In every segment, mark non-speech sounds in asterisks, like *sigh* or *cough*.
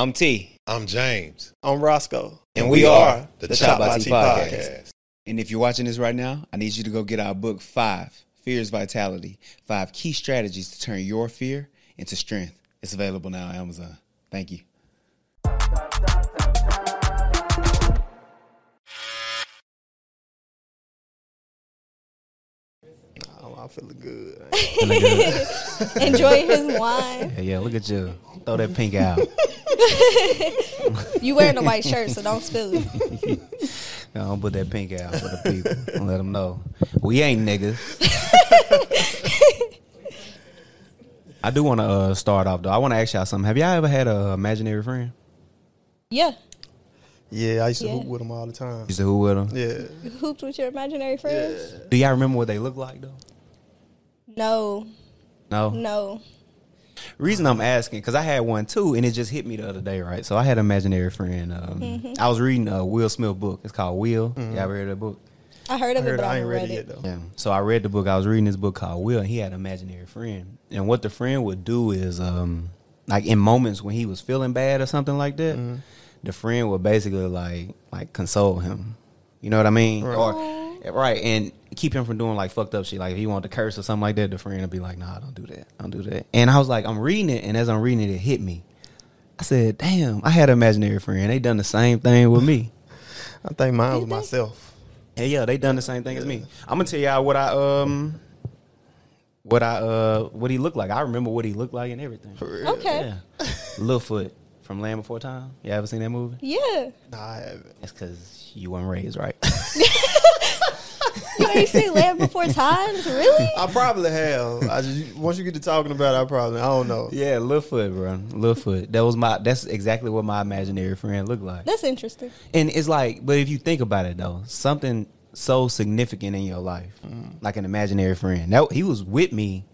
I'm T, I'm James. I'm Roscoe. and we are the the Chop by T podcast. podcast. And if you're watching this right now, I need you to go get our book Five Fears Vitality Five Key Strategies to Turn Your Fear into Strength. It's available now on Amazon. Thank you. I'm feeling good. *laughs* Enjoy his wine. Yeah, yeah, look at you. Throw that pink out. You wearing a white shirt, so don't spill it. *laughs* No, don't put that pink out for the people. and let them know. We ain't niggas. *laughs* I do want to uh, start off, though. I want to ask y'all something. Have y'all ever had an imaginary friend? Yeah. Yeah, I used to Yeah. hoop with them all the time. Used to who with them? Yeah. You hooped with your imaginary friends? Do y'all remember what they look like, though? No. No? No. Reason I'm asking because I had one too, and it just hit me the other day, right? So I had an imaginary friend. Um, Mm-hmm. I was reading a Will Smith book. It's called Will. Y'all ever read that book? I heard I of it, but I I ain't haven't read read it it. yet though. Yeah. So I read the book. I was reading this book called Will, and he had an imaginary friend. And what the friend would do is, um, like in moments when he was feeling bad or something like that, Mm-hmm. the friend would basically like like console him. You know what I mean? Right. Or right, and keep him from doing like fucked up shit. Like if he wanted to curse or something like that, the friend would be like, "Nah, don't do that. Don't do that." And I was like, I'm reading it, and as I'm reading it, it hit me. I said, "Damn, I had an imaginary friend. They done the same thing with me." *laughs* I think mine was Did myself. Yeah, yeah, they done the same thing as me. I'm gonna tell y'all what I um what I uh what he looked like. I remember what he looked like and everything. Okay. Yeah. Littlefoot from Land Before Time. You ever seen that movie? Yeah. Nah, I haven't. That's because you weren't raised right. *laughs* *laughs* You ain't seen Land Before Times? Really? I probably have. I just once you get to talking about it, I probably I don't know. yeah, Littlefoot, bro. Littlefoot. That was my. That's exactly what my imaginary friend looked like. That's interesting. And it's like, but if you think about it though, something so significant in your life, like an imaginary friend. That he was with me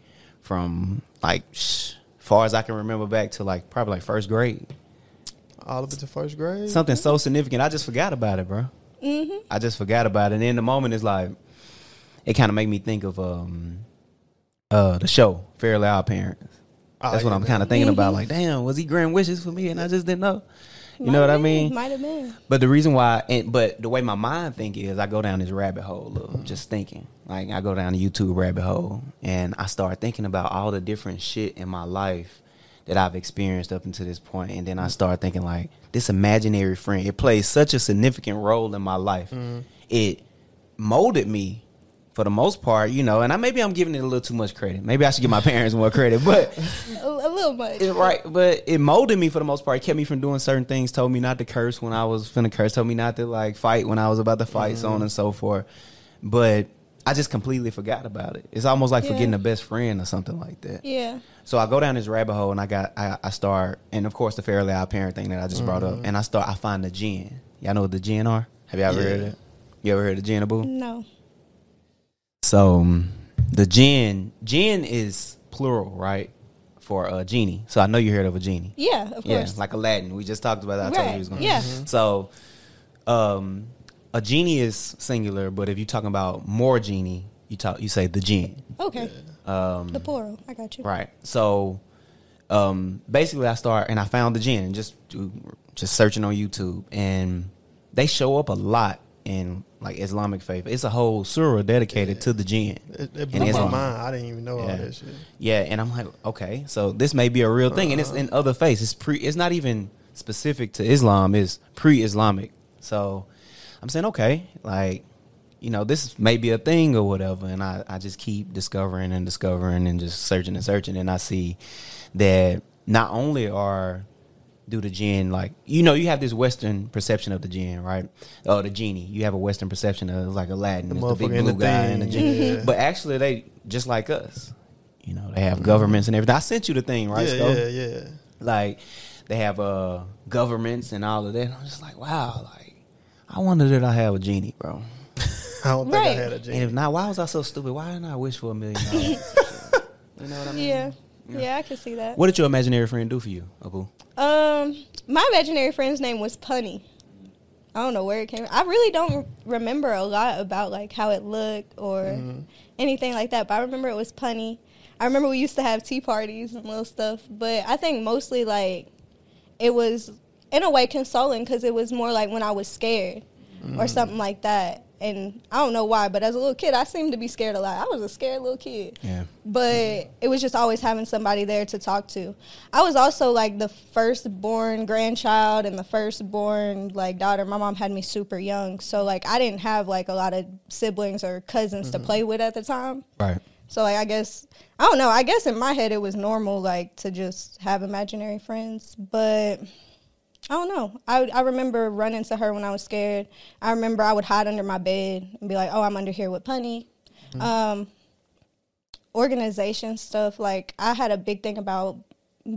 from like sh- far as I can remember back to like probably like first grade. All of it to first grade. Something so significant, I just forgot about it, bro. Mm-hmm. I just forgot about it. And in the moment, it's like it kind of made me think of um uh the show Fairly Odd Parents. Oh, That's what I'm kind of thinking about. Like, damn, was he granting wishes for me and I just didn't know? You know what I mean? Might have been. But the reason why, and, but the way my mind think is, I go down this rabbit hole of just thinking. Like I go down the YouTube rabbit hole, and I start thinking about all the different shit in my life that I've experienced up until this point, and then I start thinking like this imaginary friend. It plays such a significant role in my life. It molded me for the most part, you know. And I maybe I'm giving it a little too much credit. Maybe I should give my parents more credit, but *laughs* A, a little much. it, right, but it molded me for the most part. It kept me from doing certain things. Told me not to curse when I was finna curse. Told me not to like fight when I was about to fight, so on mm-hmm. and so forth. But I just completely forgot about it. It's almost like Yeah. forgetting a best friend or something like that. Yeah. So I go down this rabbit hole and I got I, I start and of course the fairly odd parent thing that I just brought up mm-hmm. and I start I find the jinn. Y'all know what the jinn are? Have y'all ever heard of it? You ever heard of jinn Abu? No. So um, the jinn, jinn is plural, right? For a genie. So I know you heard of a genie. Yeah, of Yeah, course. like Aladdin. We just talked about that. I told you he was going. to. yeah. So, um, a genie is singular, but if you're talking about more genie, you talk you say the jinn. okay. Um, The plural. I got you. right. So, um, basically, I start and I found the jinn just just searching on YouTube, and they show up a lot in like Islamic faith. It's a whole surah dedicated to the jinn. It, it blew my Islam. mind. I didn't even know all Yeah. that shit. Yeah, and I'm like, okay, so this may be a real thing, and it's uh-huh. in other faiths. It's pre. It's not even specific to Islam. It's pre-Islamic. So I'm saying, okay, like, you know, this may be a thing or whatever, and I I just keep discovering and discovering and just searching and searching, and I see that not only are do the jinn like you know you have this Western perception of the jinn, right? Oh, the genie. You have a Western perception of like Aladdin, The it's the big motherfucker in blue the guy, thing, and the genie. yeah. But actually, they just like us. You know, they have governments and everything. I sent you the thing, right? yeah, Sco? yeah, yeah. Like they have uh governments and all of that. And I'm just like, wow, like I wonder did I have a genie, bro. *laughs* I don't think I had a genie And genie. if not, why was I so stupid? Why didn't I wish for a million dollars? *laughs* you know what I mean? Yeah. Yeah, I can see that. What did your imaginary friend do for you, Abu? Um, my imaginary friend's name was Punny. I don't know where it came. from. I really don't remember a lot about like how it looked or Mm-hmm. anything like that. But I remember it was Punny. I remember we used to have tea parties and little stuff. But I think mostly like it was in a way consoling because it was more like when I was scared or something like that. And I don't know why, but as a little kid, I seemed to be scared a lot. I was a scared little kid. Yeah. But it was just always having somebody there to talk to. I was also like the firstborn grandchild and the firstborn like daughter. My mom had me super young, so like I didn't have like a lot of siblings or cousins to mm-hmm. play with at the time. Right. So like I guess I don't know. I guess in my head it was normal like to just have imaginary friends, but I don't know. I I remember running to her when I was scared. I remember I would hide under my bed and be like, "Oh, I'm under here with Punny." Um, organization stuff. Like I had a big thing about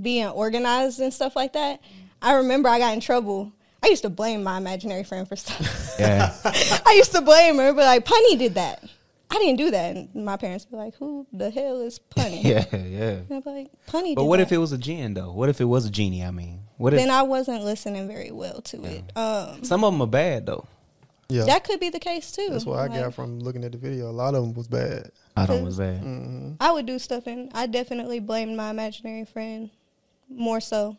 being organized and stuff like that. I remember I got in trouble. I used to blame my imaginary friend for stuff. Yeah. *laughs* I used to blame her, but like Punny did that. I didn't do that. And my parents be like, "Who the hell is Punny?" *laughs* yeah. Yeah. And I'd be like, "Punny." But what that. if it was a jinn though? What if it was a genie? I mean, what if Then I wasn't listening very well to it. Um, some of them are bad though? Yeah, that could be the case too. that's what I Like, got from looking at the video. A lot of them was bad. I don't was bad. hmm I would do stuff, and I definitely blamed my imaginary friend more so.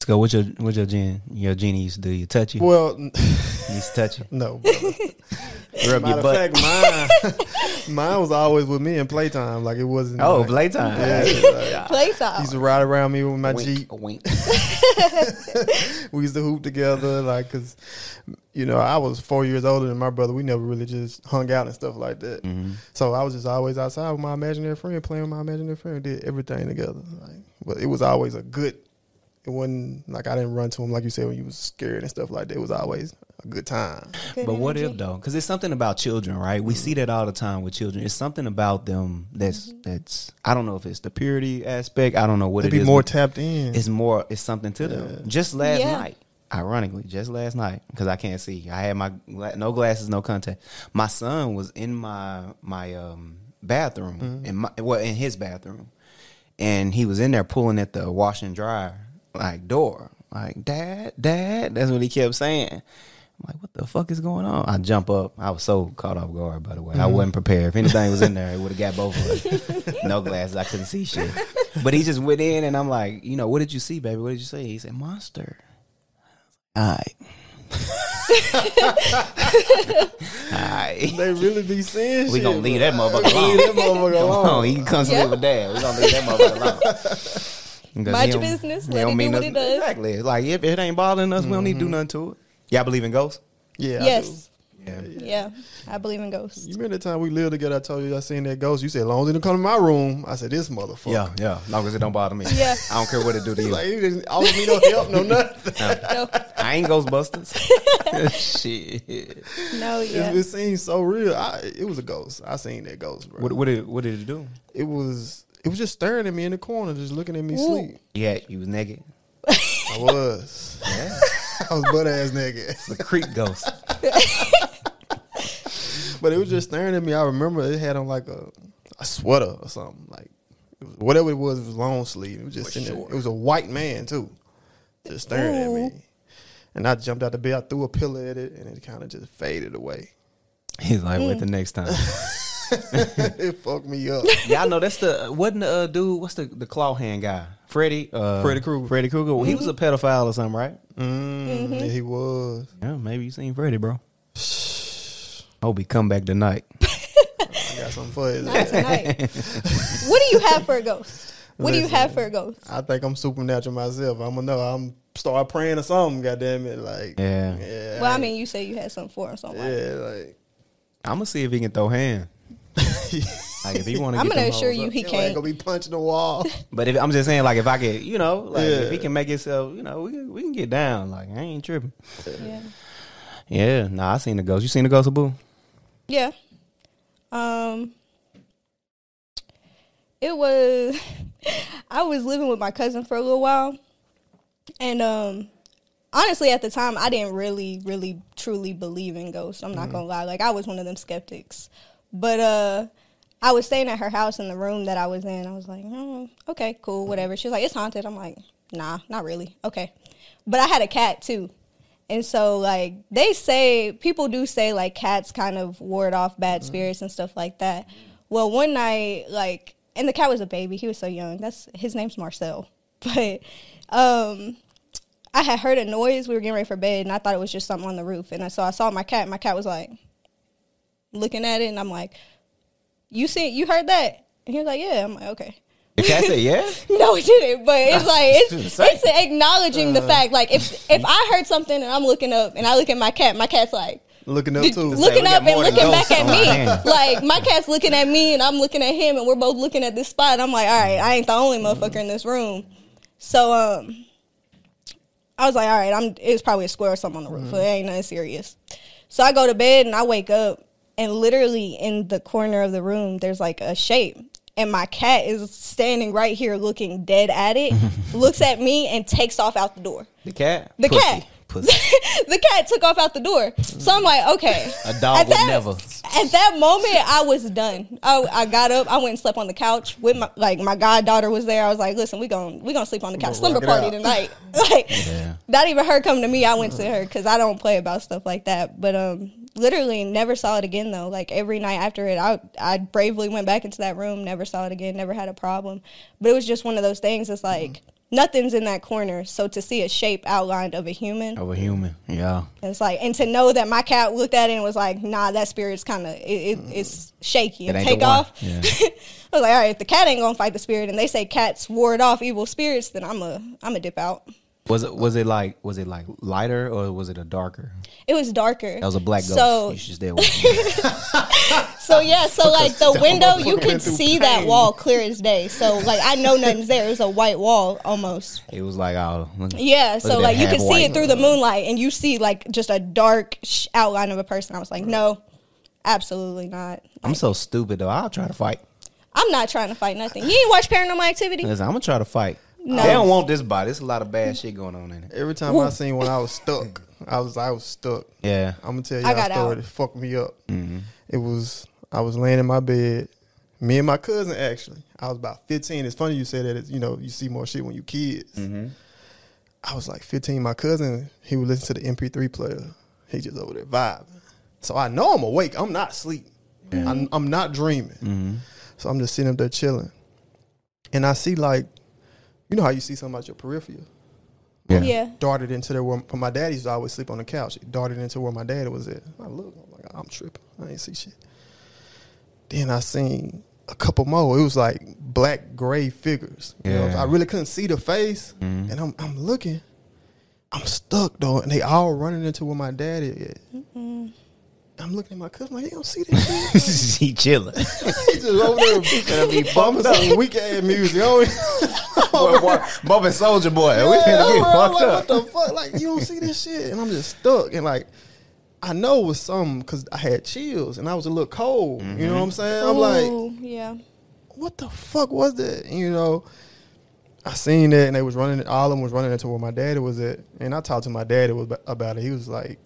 Let's go. What your what your jinn your genie used to do? You touch you? Well, You used to touch you? *laughs* no. brother. Rub Matter your butt. fact, mine *laughs* mine was always with me in playtime. Like it wasn't. oh, like, playtime. Yeah, like, Playtime. he used to ride around me with my wink, jeep. wink. *laughs* we used to hoop together, like, cause you know I was four years older than my brother. We never really just hung out and stuff like that. Mhm. So I was just always outside with my imaginary friend, playing with my imaginary friend, did everything together. Like, but it was always a good. It wasn't like I didn't run to him like you said when you was scared and stuff like that. It was always a good time. Good But what if though? Because it's something about children, right? We see that all the time with children. It's something about them that's Mm-hmm. that's. I don't know if it's the purity aspect. I don't know what to it be is, more tapped in. It's more. It's something to them. Just last Yeah. night, ironically, just last night, because I can't see. I had my no glasses, no contact. My son was in my my um bathroom Mm-hmm. in my well in his bathroom, and he was in there pulling at the wash and dryer like door. Like dad, dad. That's what he kept saying. I'm like, what the fuck is going on? I jump up. I was so caught off guard, by the way. I Mm-hmm. wasn't prepared. If anything was in there, it would have got both of us. *laughs* no glasses. I couldn't see shit. But he just went in, and I'm like, you know, what did you see, baby? What did you say? He said, monster. All right. All right. *laughs* they really be saying We shit, gonna leave that motherfucker alone. Leave that motherfucker alone. on, he can come Yeah. sleep with dad. We gonna leave that motherfucker alone. *laughs* 'Cause Mind your don't- business. he Let don't it do mean what it does. Exactly. Like if it ain't bothering us, we don't need to do mm-hmm. nothing to it. Y'all believe in ghosts? Yeah. I yes. Yeah. Yeah. I believe in ghosts. You remember the time we lived together? I told you I seen that ghost. You said, "As long as it don't come to my room," I said, "This motherfucker." Yeah, yeah. Long as it don't bother me. Yeah. I don't care what it do to *laughs* you. Like you didn't offer me no help, no *laughs* nothing. No, *laughs* I ain't Ghostbusters. Shit. no, yeah. It, it seemed so real. I, it was a ghost. I seen that ghost, bro. What, what did what did it do? it was. It was just staring at me in the corner, just looking at me Ooh. sleep. Yeah, you was naked. I was. Yeah, *laughs* I was butt ass naked. the creep ghost. *laughs* But it was just staring at me. I remember it had on like a, a sweater or something. Like it was, whatever it was, it was long sleeve. It was just sitting there. sure. It was a white man too, just staring at me. And I jumped out the bed. I threw a pillow at it, and it kind of just faded away. He's like, wait the hmm. next time. *laughs* *laughs* it fucked me up. *laughs* Yeah, I know that's the wasn't the uh, dude. What's the the claw hand guy? Freddy. Uh, Freddy Krueger. Freddy Krueger. He was a pedophile or something, right? Mm, yeah, he was. Yeah, maybe you seen Freddy, bro. *sighs* Hope he come back tonight. *laughs* I got something for you. Not tonight. what do you have for a ghost? What do you Listen. have for a ghost? I think I'm supernatural myself. I'm gonna know. I'm start praying or something. Goddamn it! Like Yeah. yeah. Well, I mean, you say you had something for him, so I'm like, yeah, like I'm gonna see if he can throw hand. Like if he want to, I'm gonna assure you up. he Yo, ain't can't. gonna be punching the wall. *laughs* But if I'm just saying, like if I could, you know, like if he can make himself, you know, we can, we can get down. Like I ain't tripping. Yeah. Yeah, nah, I seen the ghost. You seen the ghost of Boo? Yeah. Um it was *laughs* I was living with my cousin for a little while. And um honestly at the time I didn't really really truly believe in ghosts. I'm not going to lie. Like I was one of them skeptics. But uh I was staying at her house in the room that I was in. I was like, oh, okay, cool, whatever. She was like, it's haunted. I'm like, nah, not really. Okay. But I had a cat too. And so, like, they say, people do say, like, cats kind of ward off bad spirits and stuff like that. Well, one night, like, and the cat was a baby. He was so young. That's his name's Marcel. *laughs* But um, I had heard a noise. We were getting ready for bed, and I thought it was just something on the roof. And I, so I saw my cat. My cat was like looking at it, and I'm like, "You see? You heard that?" And he was like, "Yeah." I'm like, "Okay." The cat said, "Yeah." *laughs* No, it didn't. But it's *laughs* like it's It's the same. it's acknowledging the fact. Like if if I heard something and I'm looking up and I look at my cat, my cat's like Looking up too. looking we up and looking back at me. hands. *laughs* Like my cat's looking at me and I'm looking at him and we're both looking at this spot. I'm like, all right, I ain't the only motherfucker in this room. So um, I was like, all right, I'm. It's probably a square or something on the roof. It ain't nothing serious. So I go to bed and I wake up and literally in the corner of the room there's like a shape. And my cat is standing right here looking dead at it, *laughs* looks at me and takes off out the door. The cat. The Pussy. cat. Pussy. *laughs* the cat took off out the door. So I'm like, okay. A dog At would that- never. At that moment, I was done. I, I got up. I went and slept on the couch with my like my goddaughter was there. I was like, listen, we gon' we gonna sleep on the couch. Slumber party out. tonight. *laughs* Like, Yeah. not even her coming to me. I went to her because I don't play about stuff like that. But um, literally never saw it again though. Like every night after it, I I bravely went back into that room. Never saw it again. Never had a problem. But it was just one of those things. It's like. Mm-hmm. Nothing's in that corner, so to see a shape outlined of a human, Of a human. Yeah. it's like, and to know that my cat looked at it and was like, "Nah, that spirit's kind of it, it, mm-hmm. it's shaky." And ain't take off. Yeah. *laughs* I was like, "All right, if the cat ain't gonna fight the spirit, and they say cats ward off evil spirits, then I'm a I'm a dip out." Was it was it like was it like lighter or was it a darker? It was darker. That was a black ghost. So you should stay away *laughs* so yeah, so like the window, you could see that wall clear as day. So like I know nothing's there. It was a white wall almost. It was like oh look- Yeah, so like you can see it through the moonlight, and you see like just a dark sh- outline of a person. I was like, no, absolutely not. I'm so stupid though. I'll try to fight. I'm not trying to fight nothing. You ain't watch Paranormal Activity? Listen, I'm gonna try to fight. No. They don't want this body. There's a lot of bad shit going on in it. Every time I seen one, I was stuck. I was I was stuck. Yeah. I'm gonna tell you I a got story out. that fucked me up. Mm-hmm. It was I was laying in my bed, me and my cousin actually. I was about 15. It's funny you say that. It's, you know, you see more shit when you kids. Mm-hmm. I was like 15. My cousin, he would listen to the MP3 player. He just over there vibing. So I know I'm awake. I'm not asleep. I'm, I'm not dreaming. Mm-hmm. So I'm just sitting up there chilling, and I see like, you know how you see something out your peripheral. Yeah. Yeah. darted into there where my daddy used to always sleep on the couch. He darted into where my daddy was at. I look, I'm like, I'm tripping. I ain't see shit. Then I seen a couple more. It was like black gray figures. You know, I really couldn't see the face, Mhm. and I'm I'm looking. I'm stuck though, and they all running into where my daddy at. I'm looking at my cousin like, you don't see that shit. *laughs* he chilling. *laughs* he just over there Gonna be *laughs* bumping fucked some weak ass music. Oh, boy, boy, bumping Soldier Boy. we Yeah, finna get bro, I'm fucked like, up. What the fuck? Like, you don't see this shit, and I'm just stuck. And like, I know it was something because I had chills and I was a little cold. You know what I'm saying? I'm like, mm-hmm. yeah. what the fuck was that? You know, I seen that, and they was running. All of them was running into where my daddy was at, and I talked to my daddy about it. He was like.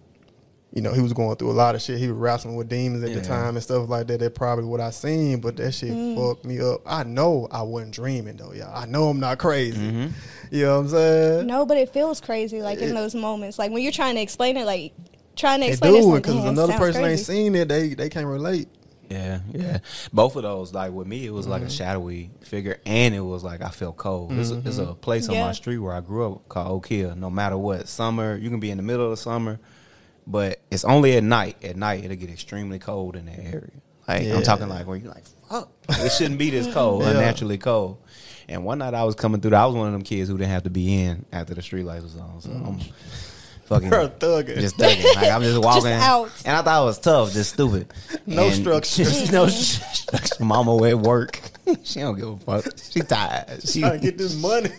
You know, he was going through a lot of shit. He was wrestling with demons at the time and stuff like that. That probably what I seen, but that shit fucked me up. I know I wasn't dreaming though, y'all. I know I'm not crazy. Mm-hmm. You know what I'm saying? No, but it feels crazy, like in those moments, like when you're trying to explain it, like trying to explain it, it's do like, because "Man, another sounds person ain't seen it. They they can't relate. Yeah, yeah. Both of those, like with me, it was Mm-hmm. like a shadowy figure, and it was like I felt cold. There's, a, there's a place on my street where I grew up called Oak Hill. No matter what, summer you can be in the middle of the summer, but it's only at night. At night it'll get extremely cold in that area. Like Yeah. I'm talking like when you're like, fuck, it shouldn't be this cold, Yeah. unnaturally cold. And one night I was coming through, I was one of them kids who didn't have to be in after the street lights was on. So mm. I'm *laughs* fucking Bro, thugging. just thugging. Like I'm *laughs* just walking out. and I thought it was tough, just stupid. No And structure. just *laughs* no structure. Mama at work. she don't give a fuck. She tired. She Trying to get this money.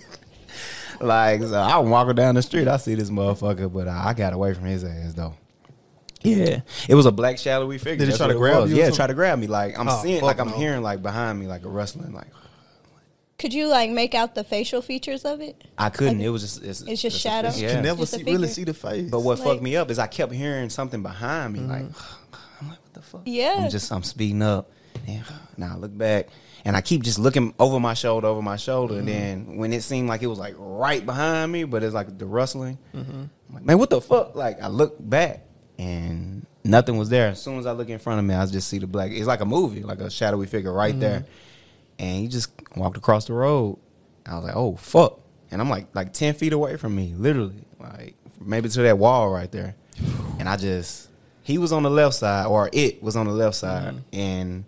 Like so I'm walking down the street. I see this motherfucker, but I, I got away from his ass though. Yeah, it was a black shadowy figure. Did he That's try to grab was. you Yeah, try to grab me. Like I'm Oh, seeing, like I'm no. hearing, like behind me, like a rustling. Like Could you like make out the facial features of it? I couldn't. It was just it's, It's just a shadow? figure. You Yeah. can never see really see the face. But what Like- fucked me up is I kept hearing something behind me. Like mm. *sighs* I'm like, what the fuck? Yeah. I'm just I'm speeding up. And *sighs* now I look back and I keep just looking over my shoulder, over my shoulder, and then when it seemed like it was like right behind me, but it's like the rustling. I'm like, man, what the fuck? Like I look back and nothing was there. As soon as I look in front of me, I just see the black. It's like a movie, like a shadowy figure right there, and he just walked across the road. I was like, oh fuck. and I'm like like ten feet away from me, literally, like maybe to that wall right there. And I just he was on the left side, or it was on the left side, mm-hmm. and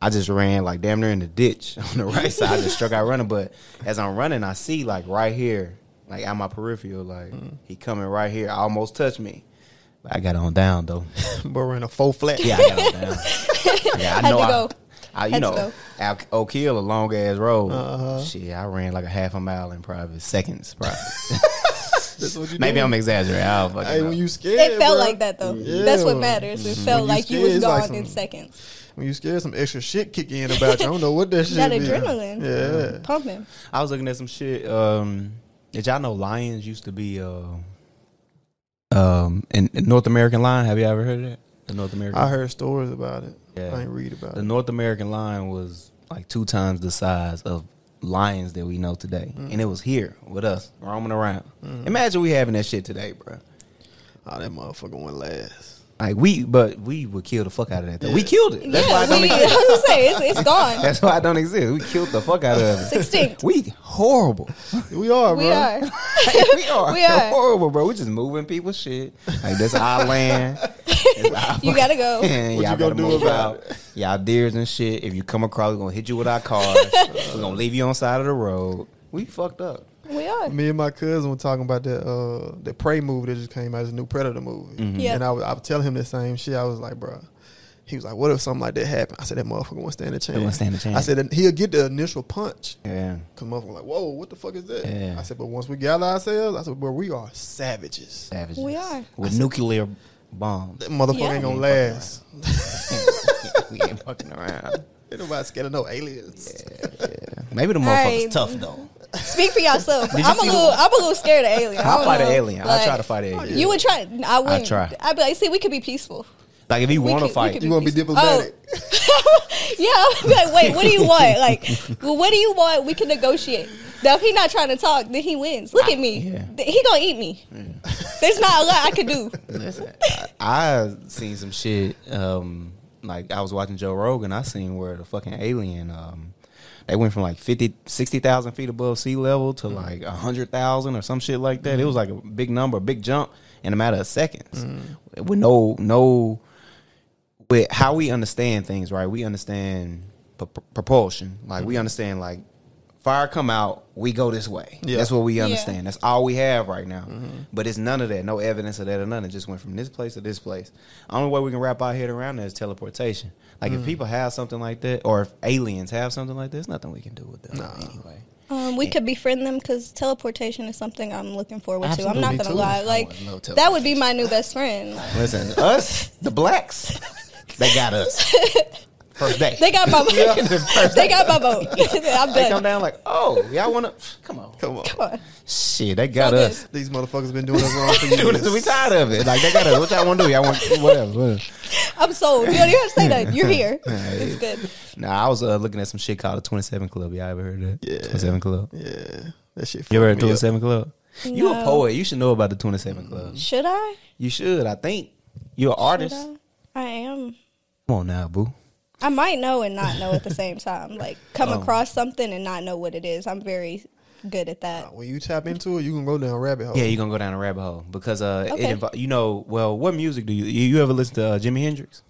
I just ran like damn near in the ditch *laughs* on the right side. I just struck out running, but as I'm running, I see like right here, like at my peripheral, like he coming right here, almost touched me. But I got on down though. But we're in a full flat. Yeah, I got on down. *laughs* Yeah, I Had know. to I, go. I, you Had know, go. Al- Oak Hill, a long ass road. Uh-huh. Shit, I ran like a half a mile in probably seconds. Probably. *laughs* That's what Maybe do. I'm exaggerating. I don't fucking Hey, know. when you scared, It felt bro, like that though. Yeah. That's what matters. It felt When you like you scared, was gone like in seconds. When you scared, some extra shit kick in about you. I don't know what that *laughs* shit That be. adrenaline. Yeah. Pumping. I was looking at some shit. Um, did y'all know lions used to be uh, um, in, in North American lion? Have you ever heard of that? The North American. I heard stories about it. Yeah. I ain't read about the it. North American lion was like two times the size of lions that we know today, Mm. and it was here with us roaming around. Imagine we having that shit today, bro. Oh, that motherfucker went last. Like we, but we would kill the fuck out of that. Though. We killed it. That's why I don't we, I was gonna say it's, it's *laughs* gone. That's why I don't exist. We killed the fuck out of it. It's extinct. We horrible. We are, bro. *laughs* We are. we *laughs* are. We are. horrible, bro. We just moving people's shit. Like that's our land. It's our You gotta go. What y'all you gonna gotta do move about out. Y'all deers and shit. If you come across, we're gonna hit you with our cars. we're gonna leave you on side of the road. We fucked up. We are. Me and my cousin were talking about that uh that Prey movie that just came out as a new Predator movie. Mm-hmm. Yeah. And I was, I was telling him the same shit. I was like, bro. He was like, "What if something like that happened?" I said, "That motherfucker won't stand a chance." won't stand a chance. I said, "He'll get the initial punch." Yeah. Cause motherfucker like, "Whoa, what the fuck is that?" Yeah. I said, "But once we gather ourselves, I said, bro, we are savages. Savages. We are. With nuclear bombs. That motherfucker Yeah. ain't gonna We ain't last. *laughs* we ain't fucking around. *laughs* Ain't nobody scared of no aliens." Yeah. Maybe the motherfucker's right. tough though. Speak for yourself. I'm a little. I'm a little scared of aliens. I I'll don't fight an know. alien. I'll Like, try to fight an alien. You would try. I wouldn't. try. I'd be like, see, we could be peaceful. Like if you want to fight, You want to be peaceful. diplomatic? *laughs* Yeah, I'd be like, wait, what do you want? Like, well, what do you want? We can negotiate. Now, if he's not trying to talk, then he wins. Look at me. Yeah. He gonna eat me. There's not a lot I could do. Listen, I, I seen some shit. Um, like I was watching Joe Rogan. I seen where the fucking alien. Um, they went from like 50, 60,000 feet above sea level to mm. like a hundred thousand or some shit like that. It mm. was like a big number, a big jump in a matter of seconds. Mm. With no no, with how we understand things, right? We understand p- p- propulsion. Like we mm-hmm. understand like fire come out, we go this way. Yeah. That's what we Yeah. understand. That's all we have right now. But it's none of that. No evidence of that or none. It just went from this place to this place. Only way we can wrap our head around that is teleportation. Like if people have something like that, or if aliens have something like that, there's nothing we can do with them anyway. Um, we could befriend them because teleportation is something I'm looking forward to. I'm not gonna too. lie, like no that would be my new best friend. Listen, us, the blacks, they got us. *laughs* *laughs* First day. they got my vote. First they got my vote. I'm They come down like, oh, y'all want to? Come on. Come on. Come on. Shit, they got So good. us. These motherfuckers been doing us wrong for *laughs* Doing this, we tired of it. Like they got us. What y'all want to do? Y'all want whatever. whatever. *laughs* I'm sold. You don't even have to say that. You're here. It's good. Nah, I was uh, looking at some shit called the Twenty Seven Club. Y'all ever heard of that? Yeah. Twenty Seven Club. Yeah, that shit. You ever heard fucked me Twenty up. Seven Club? You a poet. You should know about the Twenty Seven Club. Should I? You should. I think you're an Should artist. I? I am. Come on now, boo. I might know and not know at the same time. Like come Oh. across something and not know what it is. I'm very good at that. When you tap into it, you can go down a rabbit hole. Yeah, you're gonna go down a rabbit hole because uh, Okay. it invo- you know. Well, what music do you you, you ever listen to uh, Jimi Hendrix?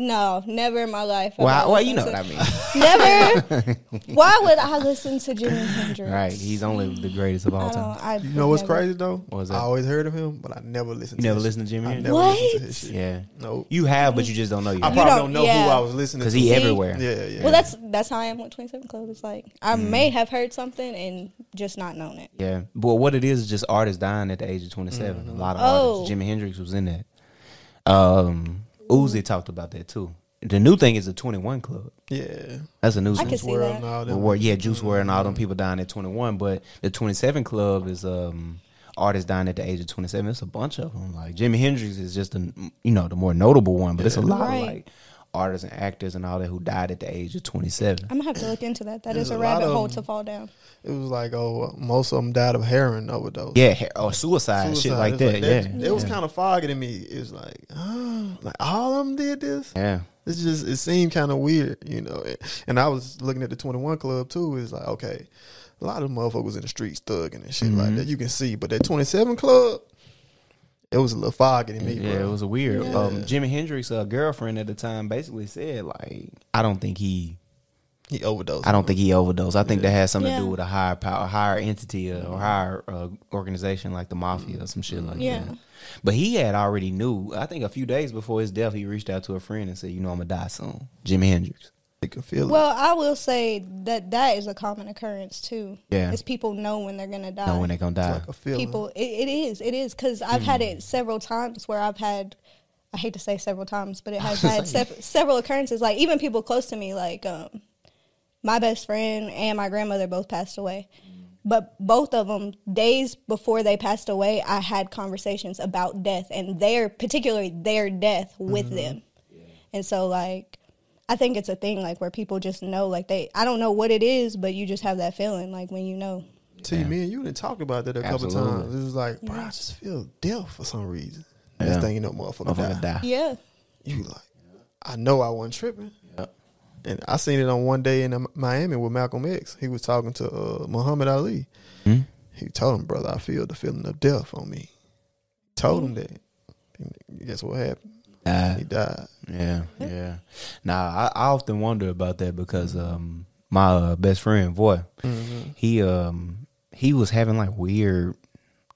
No, never in my life. have Well, well, you know listened what I mean, *laughs* Never. *laughs* Why would I listen to Jimi Hendrix? right? He's only the greatest of all I time. I You know what's never- crazy though? What was that? I always heard of him, but I never listened. You to never listened to shit. Jimi I Hendrix? never What? listened to his shit. Yeah, Nope. you have, but you just don't know you. I have. probably don't- don't, know yeah. who I was listening to. because he everywhere. Yeah, yeah. Well, that's that's how I am with Twenty Seven Club. It's like I Mm. may have heard something and just not known it. Yeah, but what it is is just artists dying at the age of 27. A lot of Oh. artists. Jimi Hendrix was in that. Um, Uzi talked about that too. The new thing is the 21 Club. yeah. That's a new I thing. can see World that. and all Well, them. where- yeah, Juice WRLD and all them people dying at 21, but the 27 Club is um artists dying at the age of 27. It's a bunch of them. Like Jimi Hendrix is just the you know the more notable one, but it's a lot Right. of like artists and actors and all that who died at the age of 27. I'm gonna have to look into that. That is There's a a rabbit hole them. to fall down. It was like, oh, most of them died of heroin overdose. Yeah, he- or suicide, shit like It's that. yeah, It was yeah. kind of foggy to me. It was like, oh, like all of them did this. yeah. It's just it seemed kind of weird, you know. And, and I was looking at the Twenty One Club too. It's like okay, a lot of motherfuckers in the streets thugging and shit like Mhm. that. You can see, but that Twenty Seven Club, it was a little foggy to me, yeah, bro. it was a weird. Yeah. Um, Jimi Hendrix' uh, girlfriend at the time basically said like, I don't think he, he overdosed. I don't think he overdosed. I think Yeah. that has something Yeah. to do with a higher power, higher entity uh, or higher uh, organization like the mafia or some shit like Yeah. that. But he had already knew. I think a few days before his death, he reached out to a friend and said, "You know, I'm gonna die soon." Jimi Hendrix. You can feel it. Well, I will say that that is a common occurrence too. Yeah. is people know when they're gonna die. Know when they're gonna It's die. like a people it, it is it is because i've had Mm. it several times where i've had i hate to say several times but it has *laughs* had sep- several occurrences like even people close to me like um my best friend and my grandmother both passed away but both of them days before they passed away i had conversations about death and their particularly their death with them and so like i think it's a thing like where people just know like they i don't know what it is but you just have that feeling like when you know See, Yeah. me and you done talked about that a couple times. It was like, bro, I just feel death for some reason. Yeah. Next thing you know, motherfucker, Motherfucker die. die. yeah You like, I know I wasn't tripping. Yep. And I seen it on one day in um, Miami with Malcolm X. He was talking to uh, Muhammad Ali. Hmm? He told him, brother, I feel the feeling of death on me. Told him that. And guess what happened? Die. He died. Yeah, yeah. Now I, I often wonder about that because um my uh, best friend boy Mm-hmm. he um he was having like weird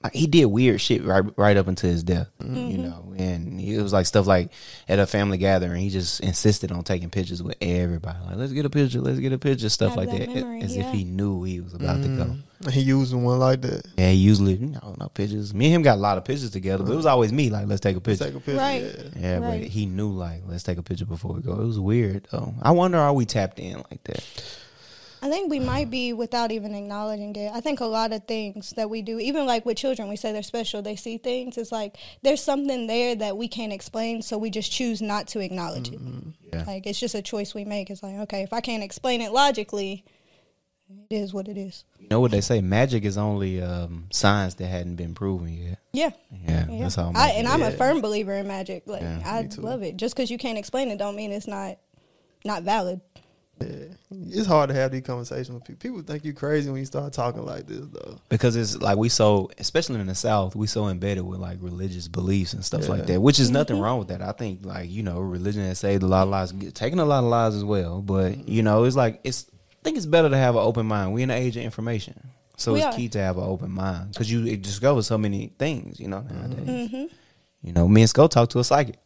like he did weird shit right right up until his death you know and it was like stuff like at a family gathering he just insisted on taking pictures with everybody like let's get a picture let's get a picture stuff Have like that that, memory, as yeah. if he knew he was about to go Mm-hmm. He used one like that. yeah he usually you know no pictures me and him got a lot of pictures together but it was always me like let's take a Let's picture take a picture. Right. Yeah. yeah, Right. but he knew like let's take a picture before we go. It was weird though. I wonder are we tapped in like that? I think we might be without even acknowledging it. I think a lot of things that we do, even like with children, we say they're special, they see things. It's like there's something there that we can't explain, so we just choose not to acknowledge it. Yeah. Like it's just a choice we make. It's like, okay, if I can't explain it logically, it is what it is. You know what they say? Magic is only um, science that hadn't been proven yet. Yeah. Yeah, yeah. that's all. I, and. I'm a firm believer in magic. Like Yeah, I love it. Just because you can't explain it, don't mean it's not not valid. Yeah. It's hard to have these conversations with people. People think you crazy when you start talking like this, though. because it's like we so, especially in the South, we so embedded with like religious beliefs and stuff like that. Which is nothing wrong with that. I think like you know, religion has saved a lot of lives, taken a lot of lives as well. But you know, it's like it's. I think it's better to have an open mind. We're in the age of information, so We it's are. key to have an open mind because you discover so many things. You know nowadays. hmm You know, me and Sco talk to a psychic.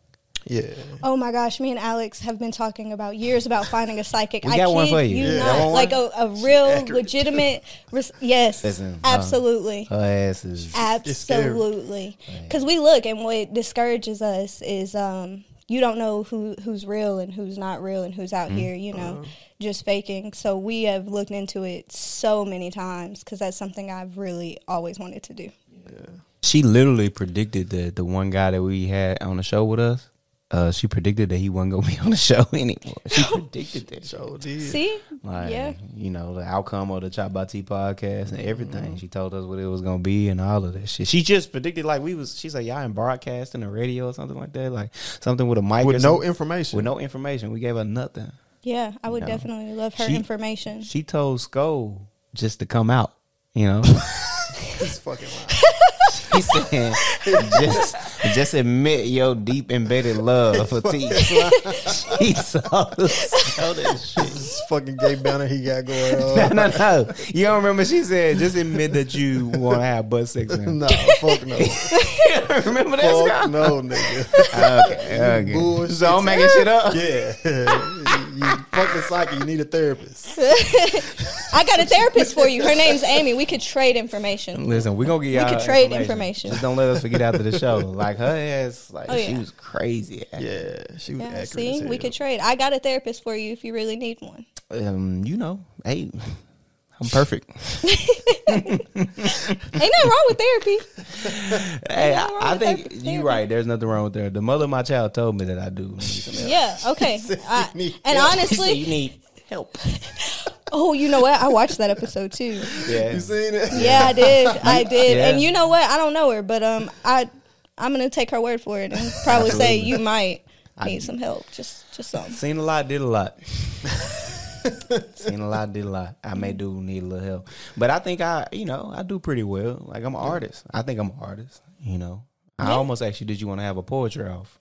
Yeah. Oh my gosh, me and Alex have been talking about years about finding a psychic. We I got one kid for you. Yeah, not. one like a, a real legitimate. Res- yes, Listen, uh, absolutely, Her ass is absolutely. Because we look, and what discourages us is um, you don't know who who's real and who's not real and who's out here. You know, just faking. So we have looked into it so many times because that's something I've really always wanted to do. she literally predicted that the one guy that we had on the show with us, uh, she predicted that he wasn't gonna be on the *laughs* show anymore. She *laughs* predicted that. shit. So did. See, Like, yeah. you know, the outcome of the Chop by T podcast and everything. She told us what it was gonna be and all of that shit. She just predicted like we was. She's like, y'all in broadcasting the radio or something like that, like something with a mic or With no information. with no information. We gave her nothing. yeah, I would No. definitely love her She- information. She told Sco just to come out. You know. *laughs* It's fucking wild. He said, just, just admit your deep embedded love for T. *laughs* he saw, saw that shit. this fucking gay banner he got going on. No, no, no. You don't remember she said, just admit that you want to have butt sex now. nah, fuck no. *laughs* remember that, fuck no, nigga. Okay, okay. Bullshit. So I'm making shit up. Yeah. You, you fucking psychic. You need a therapist. *laughs* I got a therapist for you. Her name's Amy. We could trade information. Listen, we're gonna get y'all could trade information. Just don't let us forget after the show. Like her ass, like Oh, she yeah. was crazy. Yeah, she was Yeah, see, as we could trade. I got a therapist for you if you really need one. Um, you know, hey, I'm perfect. *laughs* Ain't nothing wrong with therapy. Hey, I, I think therapy. you're right. There's nothing wrong with that. The mother of my child told me that I do. need. Yeah, okay. *laughs* I, need and help. Honestly, you need help. *laughs* oh, you know what? I watched that episode too. Yeah. You seen it? Yeah, I did. I did. Yeah. And you know what? I don't know her, but um, I I'm gonna take her word for it and probably say you might I- need some help. Just just some. Seen a lot, did a lot. Seen a lot, did a lot. I may do need a little help, but I think I, you know, I do pretty well. Like I'm an artist. I think I'm an artist. You know, I Yeah. almost asked you, did you want to have a poetry off?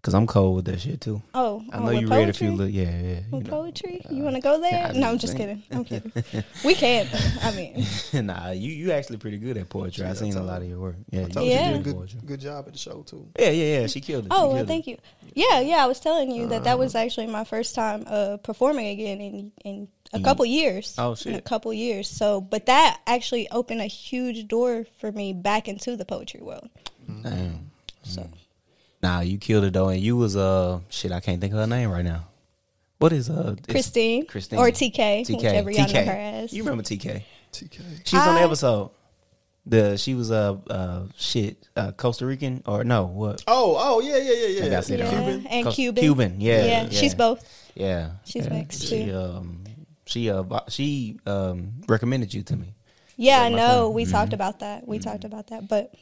Because I'm cold with that shit too. Oh, I oh, know with you read a few. poetry? Little, yeah, yeah. You With know. poetry? You want to go there? Yeah, I no, I'm just just kidding. I'm kidding. *laughs* we can. I mean, *laughs* nah, you you actually pretty good at poetry. Yeah, I seen a lot of your work. Yeah, I you told Yeah. you good did a good, good job at the show too. Yeah, yeah, yeah. She killed it. She oh well, killed it. thank you. Yeah, yeah. I was telling you that that Uh-huh. was actually my first time uh, performing again in in a Mm. couple years. Oh, In a couple years. So, but that actually opened a huge door for me back into the poetry world. Damn. So, Nah, you killed it though, and you was uh shit. I can't think of her name right now. What is uh Christine, Christine or TK, TK whichever y'all TK. know her as. You remember TK? TK. She was on the episode. The she was uh uh shit uh Costa Rican or no what? Oh, oh yeah, yeah, yeah, I yeah. gotta say. Yeah, Cuban. and Cos- Cuban. Cuban, yeah, yeah, yeah. she's both. Yeah, She's yeah. mixed, She too. um she uh she um recommended you to me. Yeah, I Like my know. friend. Mm-hmm. We talked about that. We talked about that, but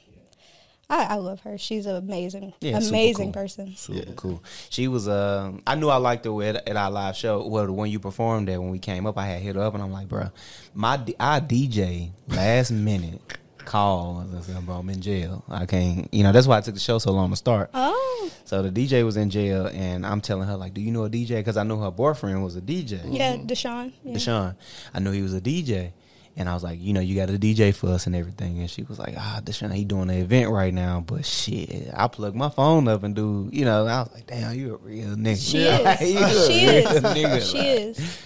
I, I love her. She's an amazing, Yeah, super amazing cool. person. Super Yeah. cool. She was. Um, I knew I liked her at, at our live show. Well, when you performed there, when we came up, I had hit her up, and I'm like, bro, my D- our DJ last *laughs* minute called. I said, bro, I'm in jail. I can't. You know, that's why I took the show so long to start. Oh, So the DJ was in jail, and I'm telling her like, do you know a DJ? Because I knew her boyfriend was a DJ. yeah, Deshaun. Yeah. Deshaun. I knew he was a DJ. And I was like, you know, you got a DJ for us and everything. And she was like, ah, Deshaun, he doing an event right now. But shit, I plug my phone up and do, you know, I was like, damn, you a real nigga. She *laughs* Like, is. a She real is. nigga. She Like, is.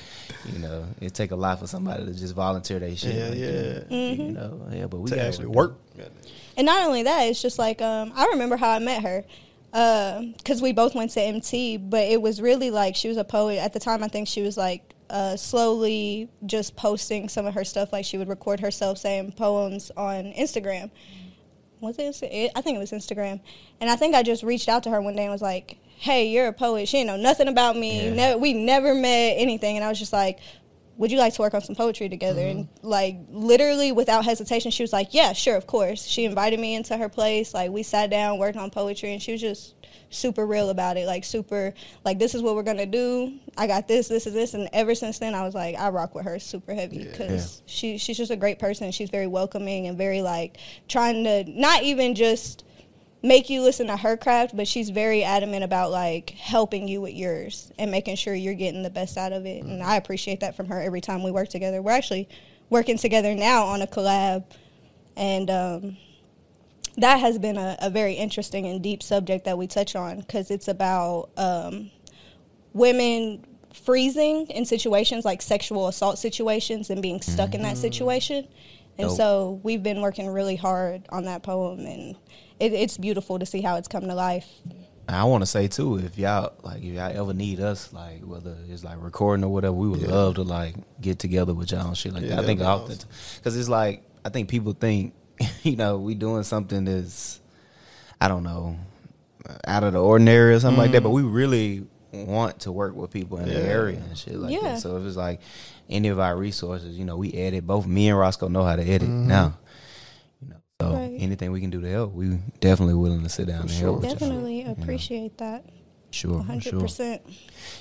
You know, it take a lot for somebody to just volunteer their shit. Yeah, like yeah. Mm-hmm. You know, yeah, but we To actually it. work. And not only that, it's just like um, I remember how I met her because we both went to MT, but it was really like she was a poet at the time. I think she was like uh, slowly just posting some of her stuff. Like she would record herself saying poems on Instagram. Was it? I think it was Instagram. And I think I just reached out to her one day and was like, "Hey, you're a poet. She didn't know nothing about me. Yeah. We never met anything." And I was just like, "Would you like to work on some poetry together?" And like literally without hesitation, she was like, "Yeah, sure, of course." She invited me into her place. Like we sat down, worked on poetry, and she was just super real about it. Like super, like this is what we're gonna do. I got this, this is this, and ever since then, I was like, I rock with her super heavy because she she's just a great person. She's very welcoming and very like trying to not even just make you listen to her craft, but she's very adamant about like helping you with yours and making sure you're getting the best out of it. And I appreciate that from her every time we work together. We're actually working together now on a collab, and um, that has been a, a very interesting and deep subject that we touch on because it's about um, women freezing in situations like sexual assault situations and being stuck in that situation. And Dope. so we've been working really hard on that poem, and it, it's beautiful to see how it's come to life. I want to say too, if y'all like, if y'all ever need us, like whether it's like recording or whatever, we would love to like get together with y'all and shit like Yeah, that. I think often because it's like I think people think, *laughs* you know, we doing something that's, I don't know, out of the ordinary or something like that. But we really want to work with people in the area and shit like Yeah. that. So if it's like any of our resources, you know, we edit. Both me and Roscoe know how to edit now. You know, so Right. anything we can do to help, we definitely willing to sit down and help. with y'all. Definitely appreciate that. Sure, for sure. 100%.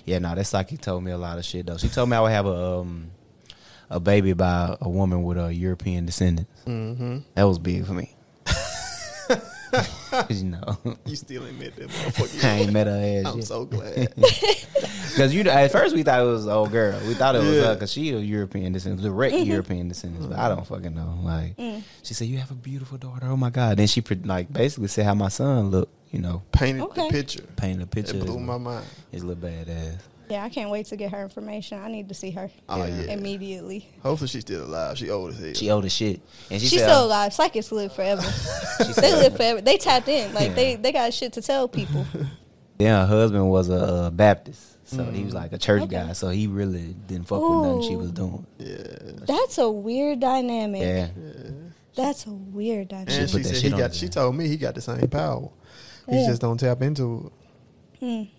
Yeah, no, that psychic told me a lot of shit though. She told me I would have a um a baby by a woman with a European descendants. Mm-hmm. That was big for me. *laughs* you know, You still ain't met that *laughs* motherfucker. I ain't met her ass I'm yet. so *laughs* glad. Because you at first we thought it was an old girl. We thought it was Yeah. her because she a European descendant, direct European descendants. But I don't fucking know. Like she said, you have a beautiful daughter. Oh my god. Then she like basically said how my son looked. You know, Painted Okay. the picture. painted a picture. It of blew his- my mind. his little badass. Yeah, I can't wait to get her information. I need to see her Oh yeah. immediately. Hopefully she's still alive. She old as hell. She old as shit, and she She's still alive. Psychics live forever. *laughs* She they said, live forever. They tapped in. Like Yeah. they, they got shit to tell people. *laughs* Yeah, her husband was a, uh Baptist, so he was like a church Okay. guy. So he really didn't fuck with nothing she was doing. yeah. That's a weird dynamic. Yeah, That's a weird dynamic. And She she said he got. She told me he got the same power. He just don't tap into it.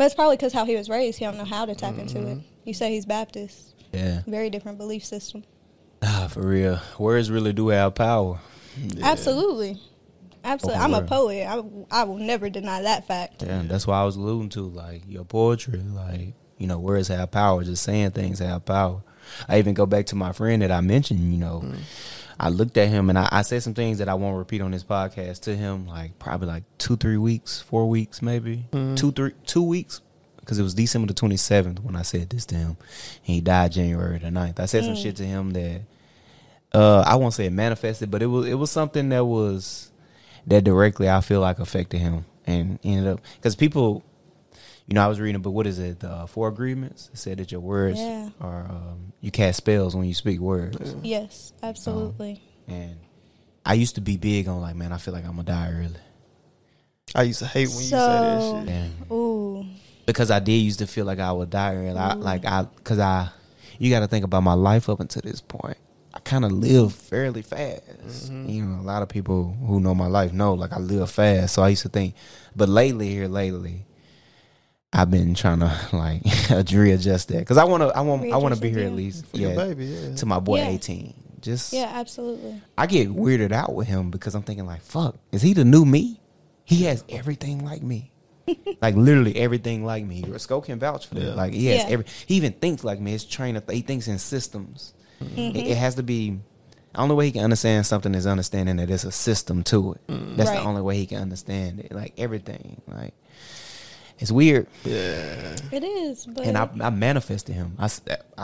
But it's probably because how he was raised. He don't know how to tap into Mm-hmm. it. You say he's Baptist. yeah. Very different belief system. Ah, for real, words really do have power. Yeah. Absolutely. Absolutely, Open I'm a poet. I, I will never deny that fact. Yeah, that's why I was alluding to like your poetry, like you know, words have power. Just saying things have power. I even go back to my friend that I mentioned. You know, I looked at him and I, I said some things that I won't repeat on this podcast to him. Like probably like two, three weeks, four weeks, maybe two, three, two weeks, because it was December the twenty seventh when I said this to him. And he died January the 9th. I said some shit to him that uh, I won't say it manifested, but it was it was something that was that directly I feel like affected him and ended up because people, you know, I was reading, but what is it? The uh, Four Agreements. It said that your words Yeah. are um, you cast spells when you speak words, Yes, absolutely. and I used to be big on like, man, I feel like I'm gonna die early, I used to hate when you say that shit. and Ooh, because I did used to feel like I would die early. I, like I, because I, you got to think about my life up until this point. I kind of live fairly fast. You know, a lot of people who know my life know like I live fast. So I used to think, but lately here, lately, I've been trying to *laughs* like *laughs* readjust that because I want to, I want, I want to be here at least, For your yeah, baby, yeah. to my boy Yeah. eighteen. Just yeah, absolutely. I get weirded out with him because I'm thinking like, fuck, is he the new me? He has everything like me. *laughs* like literally everything like me. Roscoe can vouch for that. Yeah. Like he has Yeah. every he even thinks like me. His trainer he thinks in systems. Mm-hmm. It, it has to be the only way he can understand something is understanding that there's a system to it. That's Right. the only way he can understand it. Like everything. Like it's weird. yeah. It is, but And I, I manifested him. I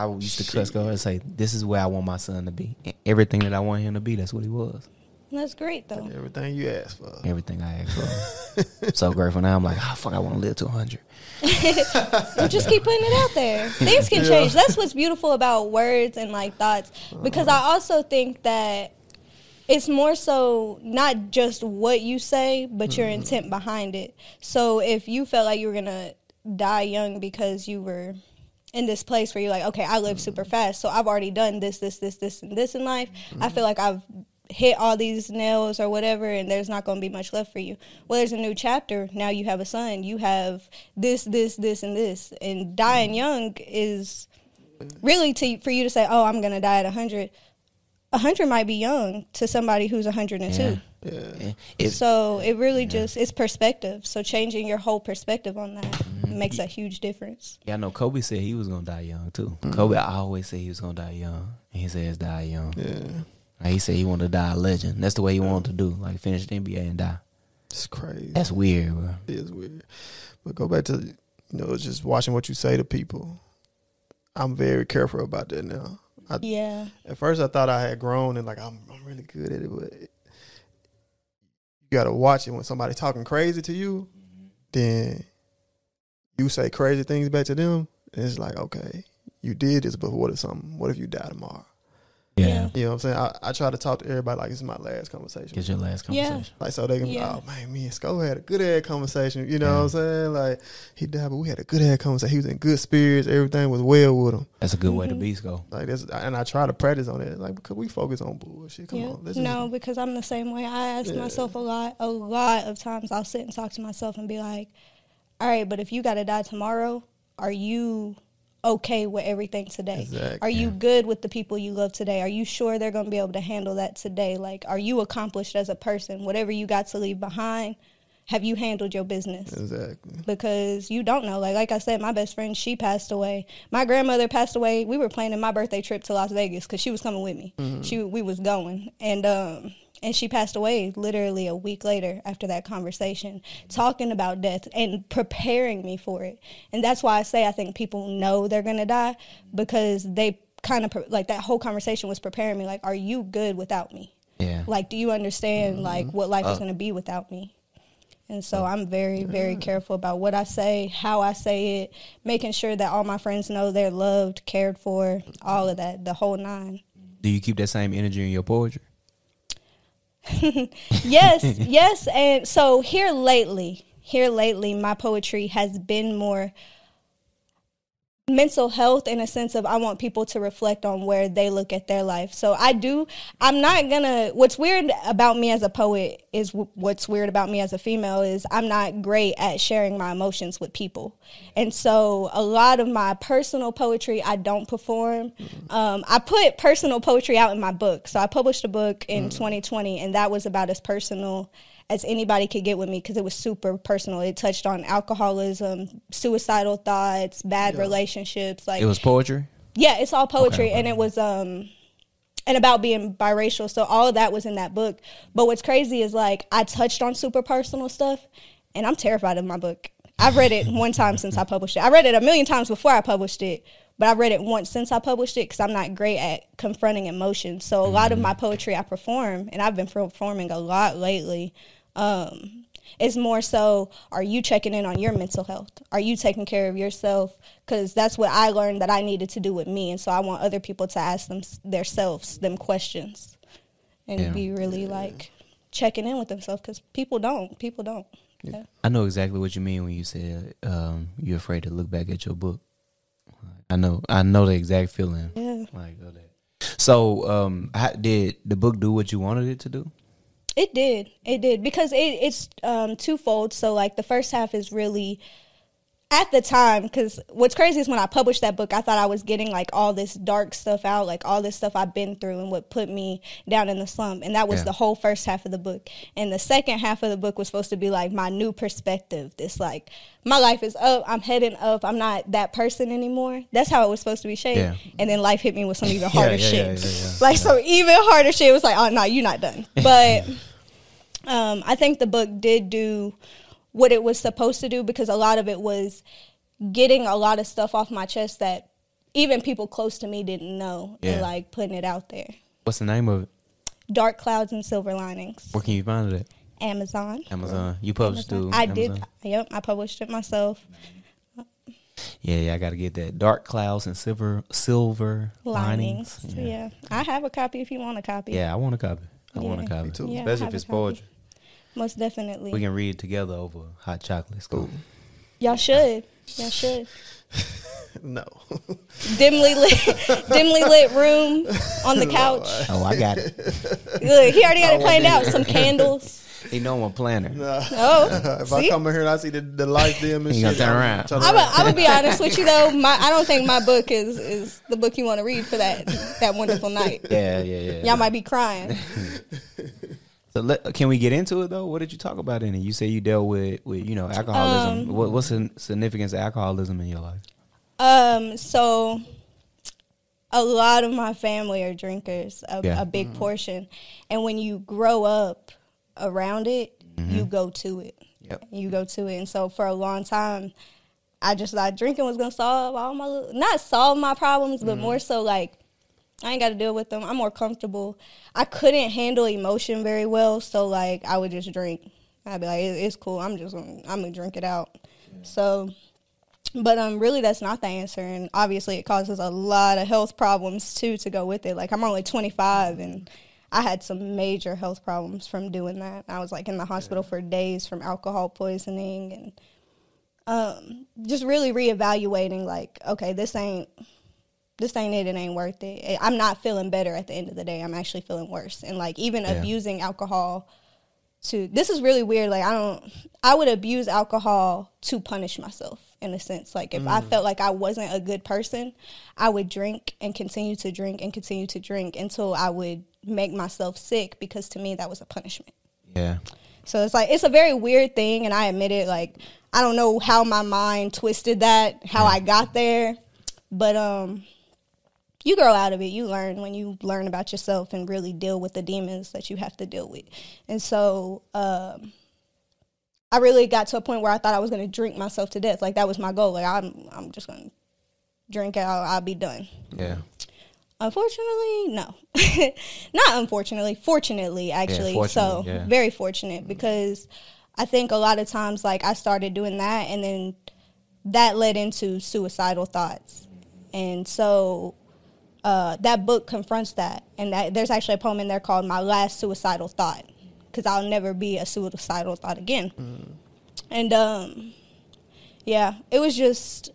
used to cuss go and say, "This is where I want my son to be. And everything that I want him to be, that's what he was. that's great though. Everything you asked for. Everything I asked for. *laughs* So grateful now. I'm like, oh fuck, I want to live to 100. You *laughs* just keep putting it out there. Things can change. That's what's beautiful about words and like thoughts. Because I also think that it's more so not just what you say, but your mm-hmm. intent behind it. So if you felt like you were gonna die young because you were in this place where you're like, okay, I live super mm-hmm. fast, so I've already done this, this, this, this, and this in life. I mm-hmm. feel like I've hit all these nails or whatever, and there's not going to be much left for you. Well, there's a new chapter. Now you have a son. You have this, this, this, and this. And dying young is really to for you to say, oh, I'm going to die at 100. 100 might be young to somebody who's 102. Yeah. Yeah. It's, So it really just it's perspective. So changing your whole perspective on that makes a huge difference. yeah, I know Kobe said he was gonna die young too. Mm-hmm. Kobe always said he was gonna die young, and he says die young. Yeah. Like, he said he wanted to die a legend. That's the way he wanted to do, like finish the NBA and die. It's crazy. That's weird, bro. It is weird. But go back to you know just watching what you say to people. I'm very careful about that now. I, Yeah. At first, I thought I had grown and like I'm I'm really good at it, but you gotta watch it when somebody talking crazy to you. Mm-hmm. Then you say crazy things back to them, and it's like okay, you did this, but what if something? What if you die tomorrow? Yeah. You know what I'm saying? I, I try to talk to everybody like this is my last conversation. It's your last Yeah. conversation. Like so they can Yeah. oh man, me and Sco had a good ass conversation. You know what I'm saying? Like he died, but we had a good ass conversation. He was in good spirits, everything was well with him. That's a good way to Mhm. be, go. Like that's and I try to practice on it. Like because we focus on bullshit. Come yeah. on. Let's no, because I'm the same way. I ask Yeah. myself a lot. A lot of times I'll sit and talk to myself and be like, "All right, but if you got to die tomorrow, are you okay with everything today? Exactly. Are you good with the people you love today? Are you sure they're going to be able to handle that today? Like, are you accomplished as a person? Whatever you got to leave behind, have you handled your business? Exactly. because you don't know. Like like I said, my best friend she passed away. My grandmother passed away. We were planning my birthday trip to Las Vegas because she was coming with me. She we was going and um and she passed away literally a week later after that conversation, talking about death and preparing me for it. And that's why I say I think people know they're gonna die because they kind of pre- like that whole conversation was preparing me. Like, are you good without me? Yeah. Like, do you understand mm-hmm. like what life is uh. going to be without me? And so uh. I'm very, very careful about what I say, how I say it, making sure that all my friends know they're loved, cared for, all of that, the whole nine. Do you keep that same energy in your poetry? *laughs* yes, yes. And so here lately, here lately, my poetry has been more mental health in a sense of I want people to reflect on where they look at their life. So I do, I'm not gonna, what's weird about me as a poet is w- what's weird about me as a female is I'm not great at sharing my emotions with people. And so a lot of my personal poetry I don't perform. Um, I put personal poetry out in my book. So I published a book in 2020 and that was about as personal as anybody could get with me because it was super personal. It touched on alcoholism, suicidal thoughts, bad Yeah. relationships. Like It was poetry. yeah, it's all poetry, Okay. and it was um, and about being biracial. So all of that was in that book. But what's crazy is like I touched on super personal stuff, and I'm terrified of my book. I've read it one time since I published it. I read it a million times before I published it, but I read it once since I published it because I'm not great at confronting emotions. So a lot of my poetry I perform, and I've been performing a lot lately. Um, it's more so are you checking in on your mental health are you taking care of yourself because that's what i learned that i needed to do with me and so i want other people to ask them themselves them questions and Yeah. be really like checking in with themselves because people don't people don't yeah. I know exactly what you mean when you said um, you're afraid to look back at your book. I know, I know the exact feeling. yeah Like of that. So, um, how, did the book do what you wanted it to do? It did. It did because it, it's um, twofold. So like the first half is really at the time because what's crazy is when I published that book, I thought I was getting like all this dark stuff out, like all this stuff I've been through and what put me down in the slump, and that was Yeah. the whole first half of the book. And the second half of the book was supposed to be like my new perspective. This like my life is up, I'm heading up, I'm not that person anymore. That's how it was supposed to be shaped. Yeah. And then life hit me with some even *laughs* harder yeah, shit. Like so even harder shit was like, oh no, you're not done. *laughs* But um, I think the book did do what it was supposed to do because a lot of it was getting a lot of stuff off my chest that even people close to me didn't know Yeah. and like putting it out there. What's the name of it? Dark clouds and silver linings. Where can you find it at? Amazon. Amazon. You published Amazon. through I Amazon? did. Yep, I published it myself. Yeah, yeah, I got to get that. Dark clouds and silver silver linings. Linings. Yeah. I have a copy if you want a copy. Yeah, I want a copy. I want a copy. Me too. Yeah, Especially if it's poetry. Most definitely. We can read it together over hot chocolate. It's cool. Y'all should. Y'all should. *laughs* No. Dimly lit, dimly lit room on the *laughs* couch. Oh, I got it. Look, he already got it planned out. Some candles. *laughs* He know I'm a planner. Nah. Oh, if I come in here and I see the, the light dim and You shit, gonna turn I'm around. turn I'm a, I'm gonna be honest with you though. My I don't think my book is is the book you want to read for that that wonderful night. Yeah, yeah, yeah. Y'all might be crying. So let, can we get into it though? What did you talk about in it? You say you dealt with, with you know alcoholism. Um, what, what's the significance of alcoholism in your life? Um, so a lot of my family are drinkers, a, Yeah. a big portion, and when you grow up around it, you go to it. Yep. You go to it, and so for a long time, I just thought drinking was gonna solve all my not solve my problems, but more so like I ain't got to deal with them. I'm more comfortable. I couldn't handle emotion very well, so like I would just drink. I'd be like, "It- "It's cool. I'm just gonna, I'm gonna drink it out." So, but um, really, that's not the answer, and obviously, it causes a lot of health problems too to go with it. Like I'm only 25, and I had some major health problems from doing that. I was like in the hospital for days from alcohol poisoning, and um, just really reevaluating. Like, okay, this ain't this ain't it. It ain't worth it. I'm not feeling better at the end of the day. I'm actually feeling worse. And like even Yeah. abusing alcohol to this is really weird. Like I don't I would abuse alcohol to punish myself in a sense. Like if I felt like I wasn't a good person, I would drink and continue to drink and continue to drink until I would make myself sick because to me that was a punishment. Yeah, So it's like it's a very weird thing, and I admit it. Like I don't know how my mind twisted that, how I got there, but um, you grow out of it. You learn when you learn about yourself and really deal with the demons that you have to deal with. And so um, I really got to a point where I thought I was going to drink myself to death. Like that was my goal. Like I'm, I'm just going to drink it. I'll, I'll be done. yeah. Unfortunately, no. *laughs* Not unfortunately, fortunately, actually. so, yeah. very fortunate because I think a lot of times, like, I started doing that and then that led into suicidal thoughts. And so, uh, that book confronts that. And that, there's actually a poem in there called My Last Suicidal Thought because I'll never be a suicidal thought again. And, um, yeah, it was just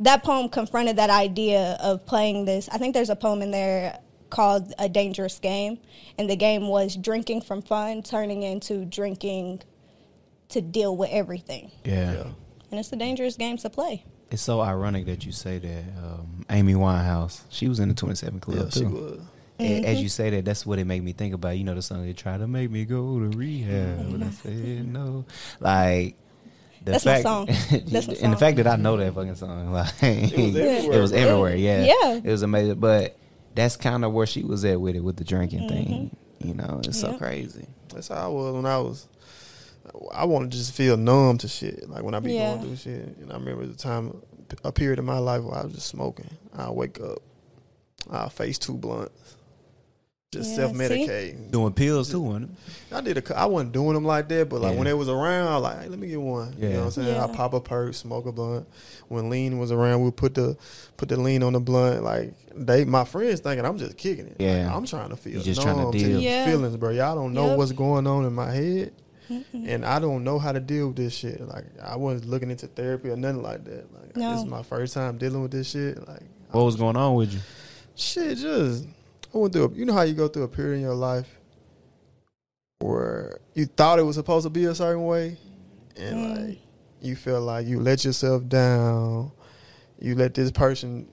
that poem confronted that idea of playing this. I think there's a poem in there called A Dangerous Game, and the game was drinking from fun turning into drinking to deal with everything. yeah, Yeah. And it's a dangerous game to play. It's so ironic that you say that. Um, Amy Winehouse, she was in the Twenty Seven Club Yeah, too. she was. a- as you say that, that's what it made me think about. You know the song they try to make me go to rehab, but I said no. Like the That's my song. *laughs* That's my and the fact that I know that fucking song, *laughs* like was everywhere, it was bro. everywhere. Yeah, Yeah. it was amazing. But that's kind of where she was at with it, with the drinking thing. You know, it's so Mm-hmm. Crazy. That's how I was when I was. I want to just feel numb to shit. Like when I be Yeah. going through shit, and I remember the time, a period in my life where I was just smoking. I wake up, I face two blunts, just Yeah, self medicating. Doing pills too, wasn't I did a. cou- I wasn't doing them like that, but like Yeah. when they was around, I was like, hey, let me get one. You know what I'm saying? Yeah. I pop a perk, smoke a blunt. When lean was around, we put the put the lean on the blunt. Like they, my friends thinking I'm just kicking it. Like, Yeah. I'm trying to feel. You just trying to numb deal. these Yeah. feelings, bro. Y'all don't know Yep. what's going on in my head, and I don't know how to deal with this shit. Like I wasn't looking into therapy or nothing like that. Like No. this is my first time dealing with this shit. Like What was going on with you? shit just I went through a, you know how you go through a period in your life where you thought it was supposed to be a certain way and Mm. like you feel like you let yourself down you let this person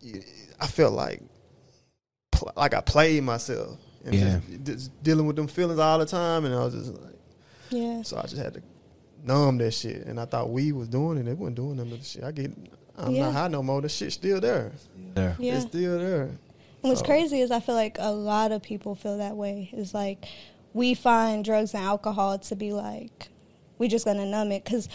you, I felt like pl- like I played myself and Yeah. just, just dealing with them feelings all the time and I was just like Yeah. so I just had to numb that shit and I thought weed was doing it it wasn't doing none of the shit I get I'm Yeah. not high no more the shit's still there There. Yeah. it's still there And What's So- crazy is I feel like a lot of people feel that way. It's like we find drugs and alcohol to be like we just gonna numb it because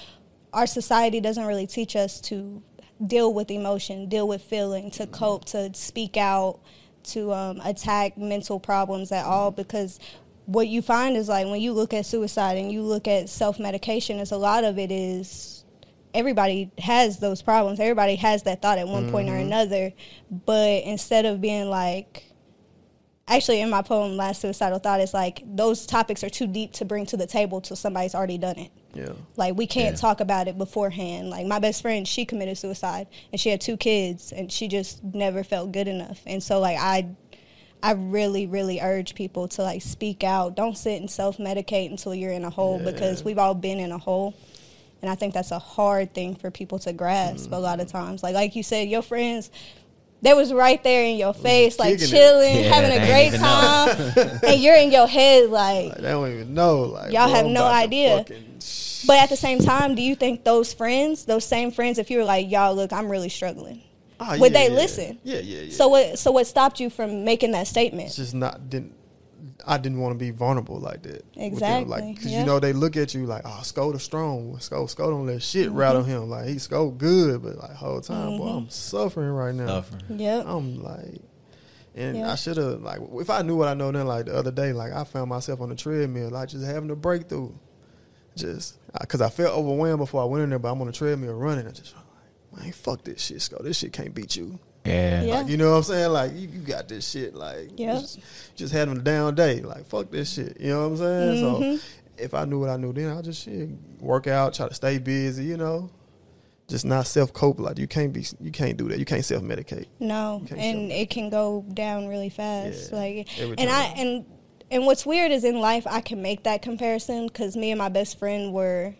our society doesn't really teach us to deal with emotion, deal with feeling, to cope, to speak out, to um, attack mental problems at all. Because what you find is like when you look at suicide and you look at self medication, is a lot of it is everybody has those problems. Everybody has that thought at one point or mm-hmm. another. But instead of being like, actually, in my poem, Last Suicidal Thought, it's like those topics are too deep to bring to the table till somebody's already done it. yeah Like, we can't Yeah. talk about it beforehand. Like, my best friend, she committed suicide and she had two kids and she just never felt good enough. And so, like, I. I really, really urge people to like speak out. Don't sit and self medicate until you're in a hole because we've all been in a hole. And I think that's a hard thing for people to grasp a lot of Mm. times. Like like you said, your friends they was right there in your face, like chilling, Yeah, having a great time. *laughs* and you're in your head like Like, they don't even know. Like Y'all bro, have no idea. fucking But at the same time, do you think those friends, those same friends, if you were like, y'all, look, I'm really struggling, Ah, would yeah, they yeah. listen? Yeah, yeah, yeah. So what? So what stopped you from making that It's statement? just not didn't. I didn't want to be vulnerable like that. with them. Exactly, Like, cause yeah. you know they look at you like, oh, Sco the strong. Sco, Sco don't let shit Mm-hmm. rattle him. Like he's Sco good, but like whole time, boy, I'm suffering right now. Suffering. Yep. I'm like, and Yeah. I should have like, if I knew what I know then, like the other day, like I found myself on the treadmill, like just having a breakthrough, just because I felt overwhelmed before I went in there, but I'm on the treadmill running. I just felt like, man, fuck this shit, Sco. This shit can't beat you. Yeah. Yeah. Like, you know what I'm saying? Like you, you got this shit. Like Yeah. just, just having a down day. Like fuck this shit. You know what I'm saying? Mm-hmm. So if I knew what I knew then, I'll just shit work out, try to stay busy. You know, just not self cope. Like you can't be, you can't do that. You can't self medicate. No, can't and show it can go down really fast. Yeah, like, every and I and and what's weird is in life I can make that comparison because me and my best friend were.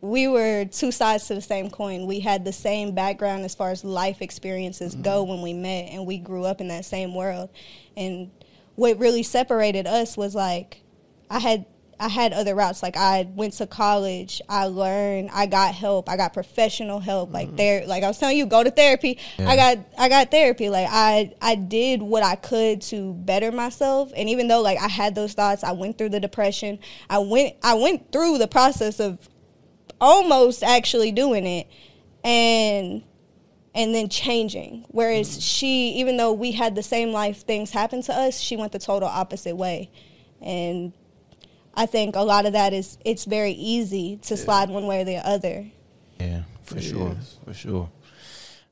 We were two sides to the same coin. We had the same background as far as life experiences go Mm-hmm. when we met, and we grew up in that same world. And what really separated us was like, I had I had other routes. Like I went to college, I learned, I got help, I got professional help. Like there, like I was telling you, go to therapy. I got I got therapy. Like I I did what I could to better myself. And even though like I had those thoughts, I went through the depression. I went I went through the process of almost actually doing it, and and then changing. Whereas she, even though we had the same life things happen to us, she went the total opposite way. And I think a lot of that is it's very easy to slide one way or the other. Yeah, for It sure, is. for sure.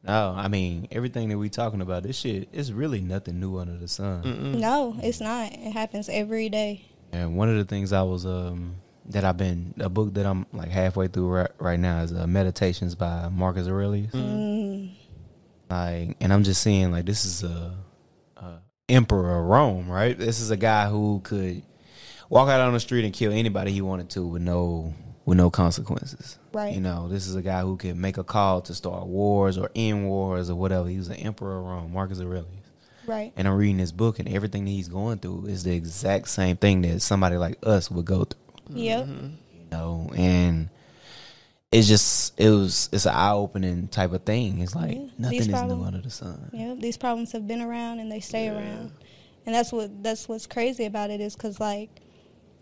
No, I mean everything that we talking about. This shit is really nothing new under the sun. No, it's not. It happens every day. And one of the things I was um that I've been a book that I'm like halfway through right, right now is uh, Meditations by Marcus Aurelius. Mm. Like, and I'm just seeing like this is a, a emperor of Rome, right? This is a guy who could walk out on the street and kill anybody he wanted to with no with no consequences. Right. You know, this is a guy who can make a call to start wars or end wars or whatever. He was an emperor of Rome, Marcus Aurelius. Right. And I'm reading this book, and everything that he's going through is the exact same thing that somebody like us would go through. Yep. You know, and it's just it was it's an eye opening type of thing. It's like Yeah, nothing these is new under the sun. Yeah, these problems have been around and they stay around, and that's what that's what's crazy about it is because like,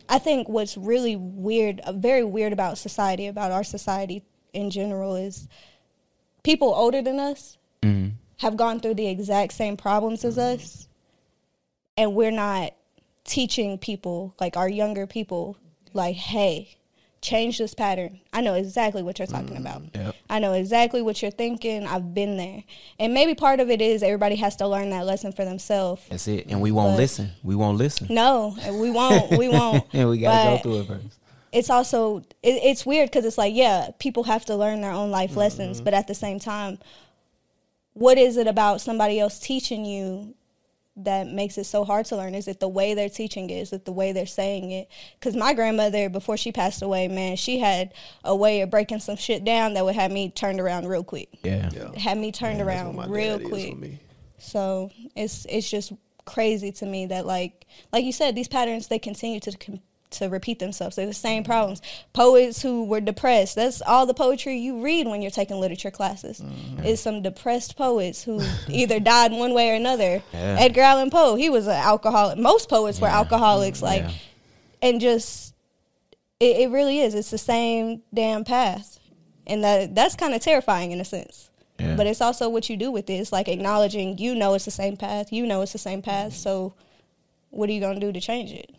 I think what's really weird, uh, very weird about society, about our society in general, is people older than us hmm have gone through the exact same problems as us, and we're not teaching people like our younger people, like, hey, change this pattern. I know exactly what you're talking mm, about. Yep. I know exactly what you're thinking. I've been there. And maybe part of it is everybody has to learn that lesson for themselves. That's it. And we won't But- listen. We won't listen. No, we won't. We *laughs* won't. and we gotta go through it first. It's also it, it's weird because it's like yeah, people have to learn their own life mm-hmm. lessons, but at the same time, what is it about somebody else teaching you that makes it so hard to learn? Is it the way they're teaching it? Is it the way they're saying it? Because my grandmother, before she passed away, man, she had a way of breaking some shit down that would have me turned around real quick. Yeah. Yeah. Had me turned That's around real quick. So it's it's just crazy to me that like like you said these patterns they continue to com- to repeat themselves. They're the same problems. Poets who were depressed. That's all the poetry you read when you're taking literature classes. Mm-hmm. Is some depressed poets who either died one way or another. Yeah. Edgar Allan Poe, he was an alcoholic. Most poets were Yeah. alcoholics. Like Yeah. and just it, it really is. It's the same damn path, and that that's kind of terrifying in a sense. But it's also what you do with it. It's like acknowledging you know it's the same path. You know it's the same path. Mm-hmm. So what are you gonna do to change it?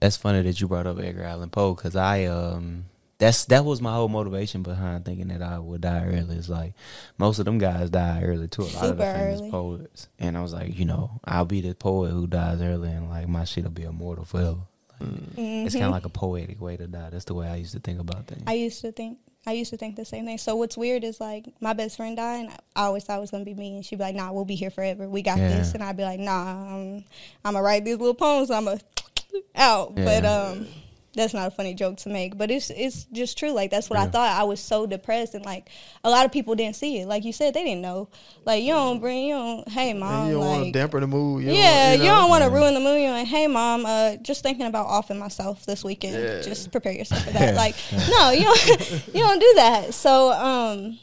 That's funny that you brought up Edgar Allan Poe because I um that's that was my whole motivation behind thinking that I would die early. It's like most of them guys die early too. A lot of the famous early. poets, and I was like, you know, I'll be the poet who dies early, and like my shit'll be immortal forever. Like, It's kind of like a poetic way to die. That's the way I used to think about things. I used to think I used to think the same thing. So what's weird is like my best friend died, and I always thought it was gonna be me, and she'd be like, "Nah, we'll be here forever. We got Yeah. this," and I'd be like, "Nah, I'm, I'm gonna write these little poems. I'm gonna *laughs* out." But um, that's not a funny joke to make, but it's it's just true. Like that's what I thought. I was so depressed, and like a lot of people didn't see it. Like you said, they didn't know. Like you don't bring you don't. Hey And mom, you don't want to like damper the mood. You yeah, want, you don't want to ruin the mood. You're like, hey, mom, uh, just thinking about offing myself this weekend. Yeah. Just prepare yourself for *laughs* that. Like, no, you don't, *laughs* you don't do that. So, um,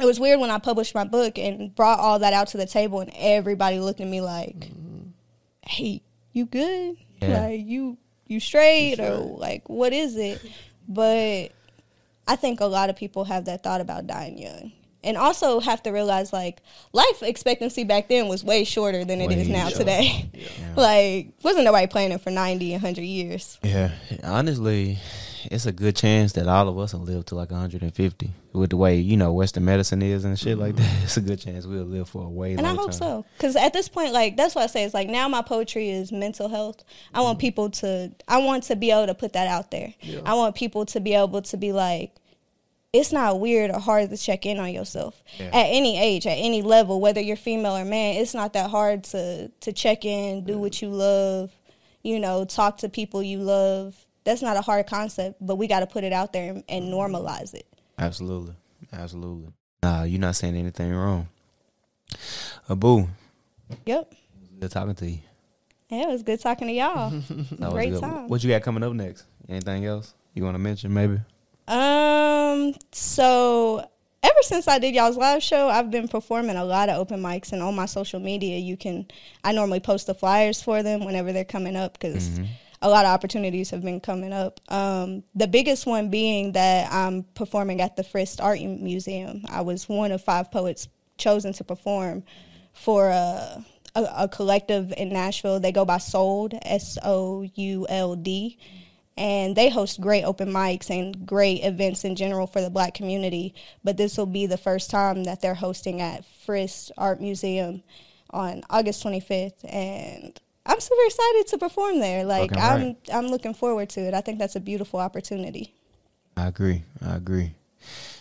it was weird when I published my book and brought all that out to the table, and everybody looked at me like, "Hey, you good? Yeah. Like, you you straight or like what is it?" But I think a lot of people have that thought about dying young. And also have to realize like life expectancy back then was way shorter than it is Way now today. Yeah. *laughs* like wasn't nobody planning for 90 and 100 years. Yeah, honestly, it's a good chance that all of us will live to like 150 with the way you know Western medicine is and shit like that. Mm-hmm. It's a good chance we'll live for a way. And I hope time. so. Cuz at this point like that's what I say it's like now my poetry is mental health. I want mm. people to I want to be able to put that out there. Yeah. I want people to be able to be like it's not weird or hard to check in on yourself Yeah. at any age, at any level, whether you're female or man. It's not that hard to to check in, do what you love, you know, talk to people you love. That's not a hard concept, but we got to put it out there and, and normalize it. Absolutely, absolutely. Nah, you're not saying anything wrong. Abu, Yep. good talking to you. Yeah, it was good talking to y'all. *laughs* That was Great good. time. What you got coming up next? Anything else you want to mention? Maybe. Um, so ever since I did y'all's live show, I've been performing a lot of open mics, and on my social media, you can. I normally post the flyers for them whenever they're coming up because Mhm. A lot of opportunities have been coming up. Um, the biggest one being that I'm performing at the Frist Art Museum. I was one of five poets chosen to perform for a, a, a collective in Nashville. They go by Sold, S O U L D. And they host great open mics and great events in general for the black community. But this will be the first time that they're hosting at Frist Art Museum on August 25th. And I'm super excited to perform there. Like Fucking I'm right. I'm looking forward to it. I think that's a beautiful opportunity. I agree. I agree.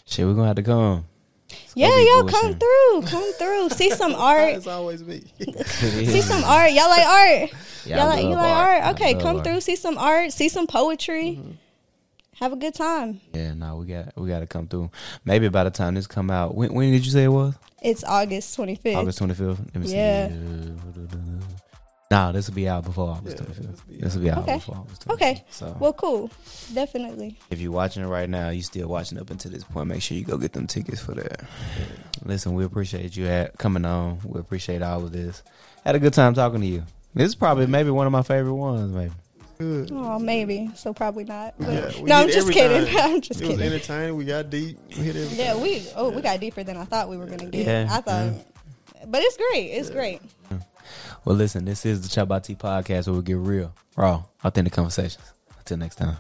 Shit, we're gonna have to come. It's Yeah, y'all bullshit. come through. Come through. *laughs* See some art. It's always me. *laughs* See some art. Y'all like art. Yeah, Y'all like you love like art. art. Okay, come art. through. See some art. See some poetry. Mm-hmm. have a good time. Yeah, no, we got we got to come through. Maybe by the time this come out, when, when did you say it was? It's August twenty fifth. August twenty fifth. Let me Yeah. see. Nah, this will be out before August Yeah, twenty fifth. this will be This will be out Okay. before August 25th. Okay. So Well, cool. Definitely. if you're watching it right now, you still watching up until this point. Make sure you go get them tickets for that. Listen, we appreciate you at, coming on. We appreciate all of this. Had a good time talking to you. This is probably maybe one of my favorite ones. Maybe. Good. Oh, maybe. So probably not. But- Yeah, no, I'm just kidding. time. *laughs* I'm just it was entertaining. We got deep. We hit everything. Yeah, we oh we got deeper than I thought we were gonna get. Yeah, I thought, but it's great. It's great. Well, listen, this is the Chabati podcast where we get real, raw, authentic conversations. Until next time.